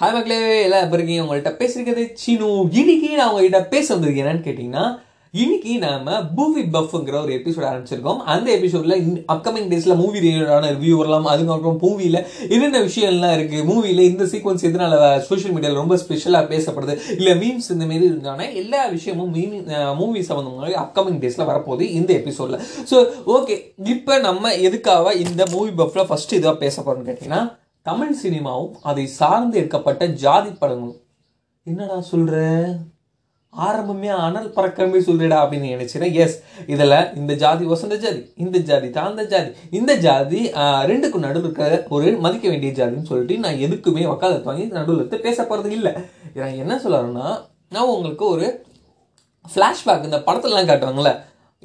Hi மக்களே எல்லாம் இப்போ இருக்கீங்க? உங்கள்கிட்ட பேசிருக்கிறது சீனு. இன்னைக்கு நான் உங்ககிட்ட பேச வந்திருக்கேன் என்னன்னு கேட்டிங்கன்னா இன்னைக்கு நாம மூவி பஃப்ங்கிற ஒரு எபிசோட் ஆரம்பிச்சிருக்கோம். அந்த எபிசோட்ல அப்கமிங் டேஸில் மூவி ரிலேட்டடான ரிவ்யூ வரலாம். அதுக்கப்புறம் மூவியில் என்னென்ன விஷயம்லாம் இருக்குது மூவியில் இந்த சீக்வன்ஸ் எதனால சோஷியல் மீடியாவில் ரொம்ப ஸ்பெஷலாக பேசப்படுது? இல்லை மீம்ஸ் இந்த மாரி இருந்தான எல்லா விஷயமும் மூவி சம்மந்தமாக அப்கமிங் டேஸில் வரப்போகுது இந்த எபிசோட்ல ஸோ ஓகே இப்போ நம்ம எதுக்காக இந்த மூவி பஃப்பில் ஃபஸ்ட்டு இதாக பேச போகிறோம்னு கேட்டிங்கன்னா தமிழ் சினிமாவும் அதை சார்ந்து எடுக்கப்பட்ட ஜாதி படங்களும். என்னடா சொல்ற? ஆரம்பமே அனல் பறக்கமே சொல்றடா அப்படின்னு நினைச்சேன் எஸ் இதில் இந்த ஜாதி வசந்த ஜாதி இந்த ஜாதி தாழ்ந்த ஜாதி. இந்த ஜாதி ரெண்டுக்கும் நடுவில் இருக்கிற ஒரு மதிக்க வேண்டிய ஜாதின்னு சொல்லிட்டு நான் எதுக்குமே வக்காலத்து வாங்கி நடுவில் எடுத்து பேச போகிறது இல்லை. நான் என்ன சொல்லறேன்னா நான் உங்களுக்கு ஒரு ஃப்ளாஷ்பேக் இந்த படத்துலலாம் காட்டுவாங்களே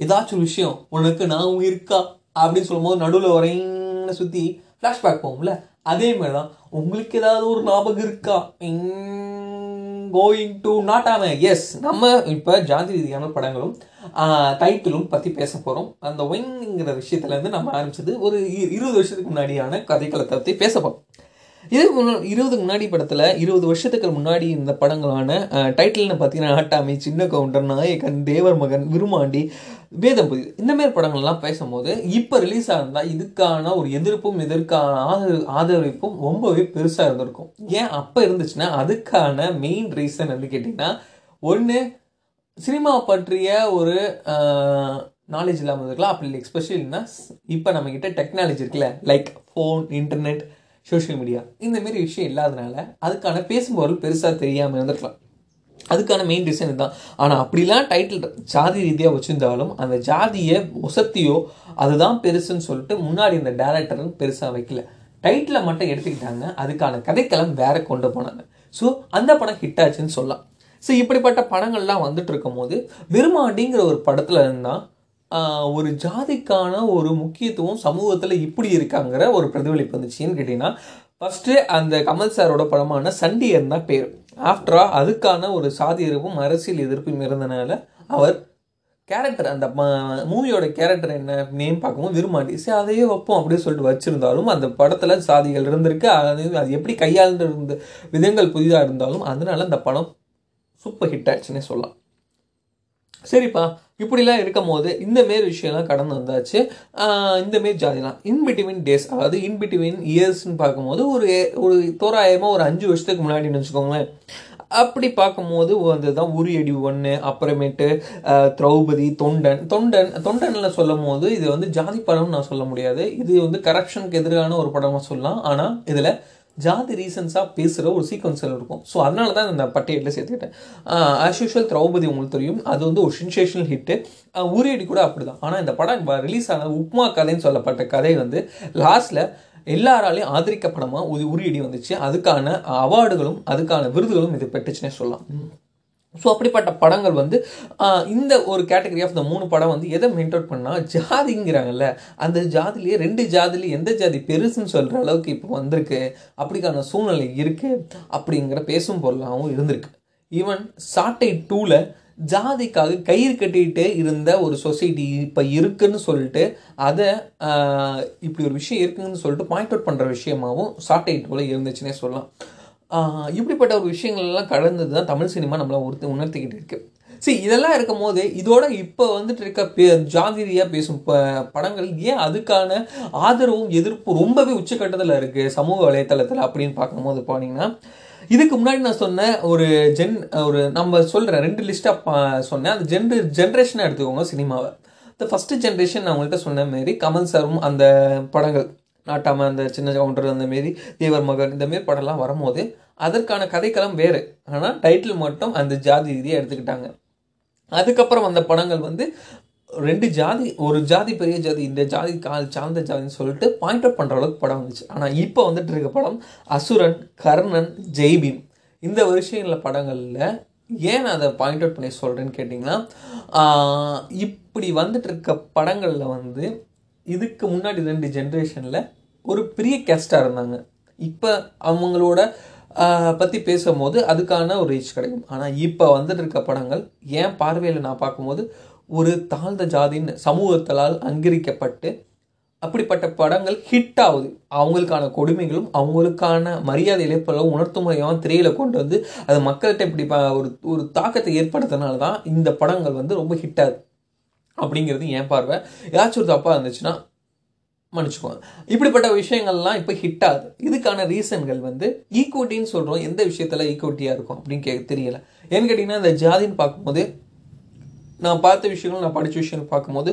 ஏதாச்சும் ஒரு விஷயம் உனக்கு நான் இருக்கா? அப்படின்னு சொல்லும்போது நடுவில் வரைன்னு சுற்றி ஃப்ளாஷ்பேக் போகும்ல அதே மாதிரி தான் உங்களுக்கு ஏதாவது ஒரு ஞாபகம் இருக்கா? கோயிங் டு நாட் ஆம எஸ் நம்ம இப்போ ஜாதி ரீதியான படங்களும் டைட்டிலும் பற்றி பேச போகிறோம் அந்த ஒயிங்கிற விஷயத்துலேருந்து நம்ம ஆரம்பிச்சது ஒரு இருபது வருஷத்துக்கு முன்னாடியான கதைக்களத்தை பற்றி பேச போகிறோம் இதுக்கு முன்னா- இருபதுக்கு முன்னாடி படத்தில் இருபது வருஷத்துக்கு முன்னாடி இந்த படங்களான டைட்டில்னு பார்த்தீங்கன்னா ஆட்டாமி சின்ன கவுண்டர் நாயகன் தேவர் மகன் விருமாண்டி வேதம் புதிது இந்த மாதிரி படங்கள்லாம் பேசும்போது இப்போ ரிலீஸ் ஆகிருந்தால் இதுக்கான ஒரு எதிர்ப்பும் இதற்கான ஆதரவு ஆதரவிப்பும் ரொம்பவே பெருசாக இருந்திருக்கும். ஏன் அப்போ இருந்துச்சுன்னா அதுக்கான மெயின் ரீசன் வந்து கேட்டிங்கன்னா ஒன்று சினிமா பற்றிய ஒரு நாலேஜ் இல்லாமல் இருக்கலாம் அப்படி இல்லை எஸ்பெஷலினா இப்போ நம்மக்கிட்ட டெக்னாலஜி இருக்குல்ல like phone internet social media இந்தமாரி விஷயம் இல்லாதனால அதுக்கான பேசும்பொருள் பெருசாக தெரியாமல் இருந்திருக்கலாம். அதுக்கான மெயின் ரீசன் இதுதான். ஆனால் அப்படிலாம் டைட்டில் ஜாதி ரீதியாக வச்சுருந்தாலும் அந்த ஜாதியை ஒசத்தியோ அதுதான் பெருசுன்னு சொல்லிட்டு முன்னாடி இந்த டேரக்டரும் பெருசாக வைக்கல. டைட்டிலை மட்டும் எடுத்துக்கிட்டாங்க. அதுக்கான கதைக்களம் வேற கொண்டு போனாங்க. ஸோ அந்த படம் ஹிட் ஆச்சுன்னு சொல்லலாம். ஸோ இப்படிப்பட்ட படங்கள்லாம் வந்துட்டு இருக்கும்போது விருமாண்டிங்கிற ஒரு படத்தில் இருந்தால் ஒரு ஜாதிக்கான ஒரு முக்கியத்துவம் சமூகத்தில் இப்படி இருக்காங்கிற ஒரு பிரதிபலிப்பு வந்துச்சுன்னு கேட்டிங்கன்னா ஃபஸ்ட்டு அந்த கமல் சாரோட படமான சண்டியர் தான் பேர். ஆஃப்டரா அதுக்கான ஒரு சாதி எதிர்ப்பும் அரசியல் எதிர்ப்பும் இருந்தனால அவர் கேரக்டர் அந்த மூவியோட கேரக்டர் என்ன நேம் பார்க்கும்போது விரும்பாண்டி சரி அதையே வைப்போம் அப்படின்னு சொல்லிட்டு வச்சிருந்தாலும் அந்த படத்தில் சாதிகள் இருந்திருக்கு. அது அது எப்படி கையாண்டு இருந்த விதங்கள் புதிதாக இருந்தாலும் அதனால அந்த படம் சூப்பர் ஹிட் ஆச்சுன்னே சொல்லலாம். சரிப்பா இப்படிலாம் இருக்கும் போது இந்த மாரி விஷயம்லாம் கடந்து வந்தாச்சு. இந்த மாரி ஜாதிலாம் இன்பிட்வீன் டேஸ் அதாவது இன்பிட்வீன் இயர்ஸ்னு பார்க்கும்போது ஒரு ஒரு தோராயமாக ஒரு அஞ்சு வருஷத்துக்கு முன்னாடின்னு வச்சுக்கோங்களேன். அப்படி பார்க்கும்போது வந்து தான் உரியடி ஒன்று அப்புறமேட்டு திரௌபதி தொண்டன். தொண்டன் தொண்டனில் சொல்லும் போது இது வந்து ஜாதி படம்னு நான் சொல்ல முடியாது. இது வந்து கரப்ஷனுக்கு எதிரான ஒரு படமாக சொல்லலாம். ஆனால் இதில் ஜாதி ரீசன்ஸாக பேசுகிற ஒரு சீக்வன்ஸில் இருக்கும். ஸோ அதனால தான் இந்த பட்டியலில் சேர்த்துக்கிட்டேன். ஆஸ் யூஷுவல் திரௌபதி உங்களுக்கு தெரியும். அது வந்து ஒரு சென்சேஷனல் ஹிட்டு உரியடி கூட அப்படிதான். ஆனால் இந்த படம் ரிலீஸ் ஆன உப்மா கதைன்னு சொல்லப்பட்ட கதை வந்து லாஸ்ட்டில் எல்லாராலையும் ஆதரிக்கப்படமாக ஒரு உரியடி வந்துச்சு. அதுக்கான அவார்டுகளும் அதுக்கான விருதுகளும் இது பெற்றுச்சுன்னே சொல்லலாம். ஸோ அப்படிப்பட்ட படங்கள் வந்து இந்த ஒரு கேட்டகரி ஆஃப் த மூணு படம் வந்து எதை மெயின்டைன் பண்ணால் ஜாதிங்கிறாங்கல்ல அந்த ஜாதிலேயே ரெண்டு ஜாதிலேயே எந்த ஜாதி பெருசுன்னு சொல்கிற அளவுக்கு இப்போ வந்திருக்கு அப்படிக்கான சூழ்நிலை இருக்குது அப்படிங்கிற பேசும் பொருளாகவும் இருந்திருக்கு. ஈவன் சாட்டை டூவில் ஜாதிக்காக கயிறு கட்டிட்டு இருந்த ஒரு சொசைட்டி இப்போ இருக்குன்னு சொல்லிட்டு அதை இப்படி ஒரு விஷயம் இருக்குன்னு சொல்லிட்டு பாயிண்ட் அவுட் பண்ணுற விஷயமாவும் சாட்டை டூவில் இருந்துச்சுன்னே சொல்லலாம். இப்படிப்பட்ட ஒரு விஷயங்கள் எல்லாம் தான் தமிழ் சினிமா நம்மளை ஒருத்த உணர்த்திக்கிட்டு இருக்கு சரி இதெல்லாம் இருக்கும் போது இதோட இப்போ வந்துட்டு இருக்க பே ஜாதிரியாக பேசும் ப படங்கள் ஏன் அதுக்கான ஆதரவும் எதிர்ப்பு ரொம்பவே உச்சக்கட்டத்தில் இருக்குது சமூக வலைத்தளத்தில் அப்படின்னு பார்க்கும்போது போனீங்கன்னா இதுக்கு முன்னாடி நான் சொன்ன ஒரு ஜென் ஒரு நம்ம சொல்கிறேன் ரெண்டு லிஸ்ட்டாக சொன்னேன். அந்த ஜென்ரு ஜென்ரேஷனாக எடுத்துக்கோங்க சினிமாவை. இந்த ஃபஸ்ட்டு ஜென்ரேஷன் நான் உங்கள்கிட்ட சொன்ன மாரி கமல் சாரும் அந்த படங்கள். நாட்டாம அந்த சின்ன கவுண்டர் அந்த மாரி தேவர் மகன் இந்த மாரி படம்லாம் வரும்போது அதற்கான கதைக்களம் வேறு. ஆனால் டைட்டில் மட்டும் அந்த ஜாதி ரீதியாக எடுத்துக்கிட்டாங்க. அதுக்கப்புறம் வந்த படங்கள் வந்து ரெண்டு ஜாதி ஒரு ஜாதி பெரிய ஜாதி இந்த ஜாதி கால் சார்ந்த ஜாதின்னு சொல்லிட்டு பாயிண்ட் அவுட் பண்ணுற அளவுக்கு படம் வந்துச்சு. ஆனால் இப்போ வந்துட்டு இருக்க படம் அசுரன் கர்ணன் ஜெய்பீம். இந்த வருஷங்களில் படங்களில் ஏன் நான் அதை பாயிண்ட் அவுட் பண்ணி சொல்கிறேன்னு கேட்டிங்கன்னா இப்படி வந்துட்டு இருக்க படங்களில் வந்து இதுக்கு முன்னாடி ரெண்டு ஜென்ரேஷனில் ஒரு பெரிய கெஸ்ட்டாக இருந்தாங்க. இப்போ அவங்களோட பற்றி பேசும்போது அதுக்கான ஒரு ரீச் கிடைக்கும். ஆனால் இப்போ வந்துட்டு இருக்க படங்கள் என் பார்வையில் நான் பார்க்கும்போது ஒரு தாழ்ந்த ஜாதின்னு சமூகத்தால் அங்கீகரிக்கப்பட்டு அப்படிப்பட்ட படங்கள் ஹிட் ஆகுது. அவங்களுக்கான கொடுமைகளும் அவங்களுக்கான மரியாதை இழப்பெல்லாம் உணர்த்து முறையாக திரையில கொண்டு வந்து அது மக்கள்கிட்ட இப்படி ஒரு ஒரு தாக்கத்தை ஏற்படுத்தினால தான் இந்த படங்கள் வந்து ரொம்ப ஹிட் ஆகுது. அப்படிங்கிறது என் பார்வை. ஏதாச்சும் ஒரு தப்பாக இருந்துச்சுன்னா மன்னிச்சுக்கோங்க இப்படிப்பட்ட விஷயங்கள்லாம் இப்போ ஹிட் ஆகுது. இதுக்கான ரீசன்கள் வந்து ஈக்குவிட்டின்னு சொல்கிறோம் எந்த விஷயத்தில் ஈக்குவிட்டியாக இருக்கும் அப்படின்னு கே தெரியலை. ஏன்னு கேட்டிங்கன்னா இந்த ஜாதின்னு பார்க்கும்போது நான் பார்த்த விஷயங்கள் நான் படித்த விஷயங்கள் பார்க்கும்போது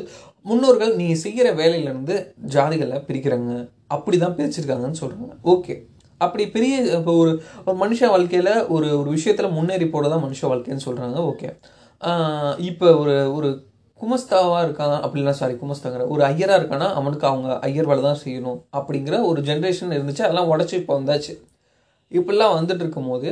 முன்னோர்கள் நீ செய்கிற வேலையிலேருந்து ஜாதிகளை பிரிக்கிறாங்க. அப்படி தான் பிரிச்சிருக்காங்கன்னு சொல்கிறாங்க ஓகே அப்படி பெரிய இப்போ ஒரு ஒரு மனுஷ வாழ்க்கையில் ஒரு ஒரு விஷயத்தில் முன்னேறி போட தான் மனுஷ வாழ்க்கைன்னு சொல்கிறாங்க ஓகே இப்போ ஒரு ஒரு குமஸ்தாவாக இருக்கான் அப்படின்னா சாரி குமஸ்தாங்கிற ஒரு ஐயராக இருக்கானா அவனுக்கு அவங்க ஐயர் வேலை தான் செய்யணும் அப்படிங்கிற ஒரு ஜென்ரேஷன் இருந்துச்சு. அதெல்லாம் உடச்சி இப்போ வந்தாச்சு. இப்படிலாம் வந்துட்டு இருக்கும்போது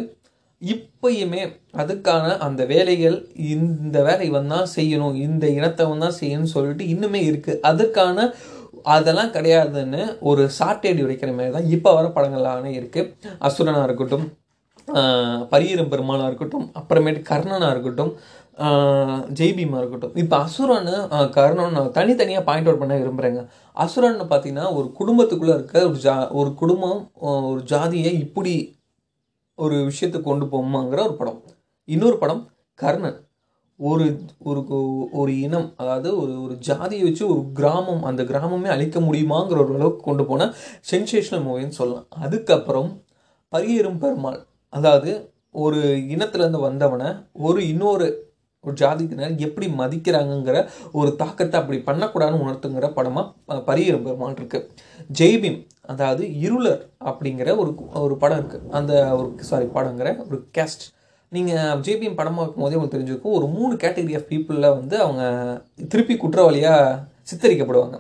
இப்பயுமே அதுக்கான அந்த வேலைகள் இந்த வேலை இவன் தான் செய்யணும் இந்த இனத்தவன் தான் செய்யணும்னு சொல்லிட்டு இன்னுமே இருக்குது அதுக்கான அதெல்லாம் கிடையாதுன்னு ஒரு சாட்டேடி உடைக்கிற மாதிரி தான் இப்போ வர படங்களான இருக்குது அசுரனாக இருக்கட்டும் பரியரும் பெருமாளாக இருக்கட்டும் அப்புறமேட்டு கர்ணனாக இருக்கட்டும் ஆஹ் ஜெய்பீமா இருக்கட்டும். இப்போ அசுரன்னு கர்ணன் நான் தனித்தனியாக பாயிண்ட் அவுட் பண்ண விரும்புகிறேங்க அசுரன்னு பார்த்தீங்கன்னா ஒரு குடும்பத்துக்குள்ளே இருக்க ஒரு ஜா ஒரு குடும்பம் ஒரு ஜாதியை இப்படி ஒரு விஷயத்தை கொண்டு போமாங்கிற ஒரு படம். இன்னொரு படம் கர்ணன். ஒரு ஒரு கு- ஒரு இனம் அதாவது ஒரு ஒரு ஜாதியை வச்சு ஒரு கிராமம் அந்த கிராமமே அழிக்க முடியுமாங்கிற ஒரு அளவுக்கு கொண்டு போன சென்சேஷனல் மூவின்னு சொல்லலாம். அதுக்கப்புறம் பரியரும் பெருமாள். அதாவது ஒரு இனத்துலேருந்து வந்தவனை ஒரு இன்னொரு ஒரு ஜாதிக்கினர் எப்படி மதிக்கிறாங்கங்கிற ஒரு தாக்கத்தை அப்படி பண்ணக்கூடாதுன்னு உணர்த்துங்கிற படமாக பரியேறும் பெருமாள் இருக்குது ஜெய்பீம் அதாவது இருளர் அப்படிங்கிற ஒரு ஒரு படம் இருக்குது அந்த ஒரு சாரி படங்கிற ஒரு கேஸ்ட் நீங்கள் ஜேபிஎம் படம் பார்க்கும்போதே உங்களுக்கு தெரிஞ்சிருக்கும் ஒரு மூணு கேட்டகரி ஆஃப் பீப்புளில் வந்து அவங்க திருப்பி குற்றவாளியாக சித்தரிக்கப்படுவாங்க.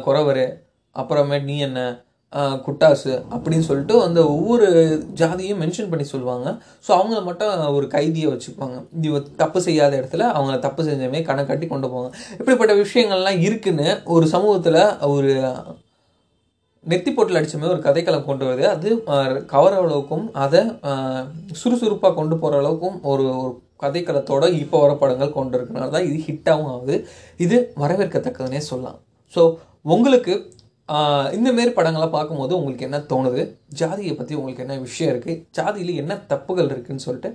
குறவர் அப்புறமேட்டு நீ என்ன குட்டாசு அப்படின்னு சொல்லிட்டு அந்த ஒவ்வொரு ஜாதியும் மென்ஷன் பண்ணி சொல்லுவாங்க. ஸோ அவங்கள மட்டும் ஒரு கைதியை வச்சுக்குவாங்க இது தப்பு செய்யாத இடத்துல அவங்கள தப்பு செஞ்சமே கணக்காட்டி கொண்டு போவாங்க. இப்படிப்பட்ட விஷயங்கள்லாம் இருக்குன்னு ஒரு சமூகத்தில் ஒரு நெத்தி போட்டில் அடித்தமே ஒரு கதைக்களம் கொண்டு வருது. அது கவர அளவுக்கும் அதை சுறுசுறுப்பாக கொண்டு போகிற அளவுக்கும் ஒரு ஒரு கதைக்களத்தோட இப்போ வர படங்கள் கொண்டு இருக்கனால தான் இது ஹிட்டாகவும் ஆகுது. இது வரவேற்கத்தக்கதுன்னே சொல்லலாம். ஸோ உங்களுக்கு இந்த மாரி படங்களை பார்க்கும்போது உங்களுக்கு என்ன தோணுது? ஜாதியை பற்றி உங்களுக்கு என்ன விஷயம் இருக்குது ஜாதியில் என்ன தப்புகள் இருக்குதுன்னு சொல்லிட்டு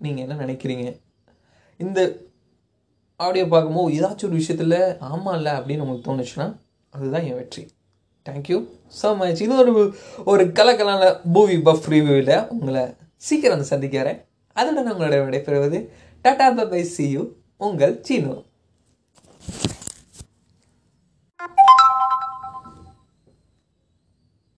நீங்கள் என்ன நினைக்கிறீங்க? இந்த ஆடியோ பார்க்கும்போது ஏதாச்சும் ஒரு விஷயத்தில் ஆமாம் இல்லை அப்படின்னு உங்களுக்கு தோணுச்சுன்னா அதுதான் என் வெற்றி. தேங்க்யூ ஸோ மச் இது ஒரு ஒரு கலக்கலான பூவி பஃப் ரிவ்யூவில் உங்களை சீக்கிரம் வந்து சந்திக்கிறேன் அதோட நான் உங்களோட விடைபெறுவது டாடா பை சி யூ உங்கள் சீனு.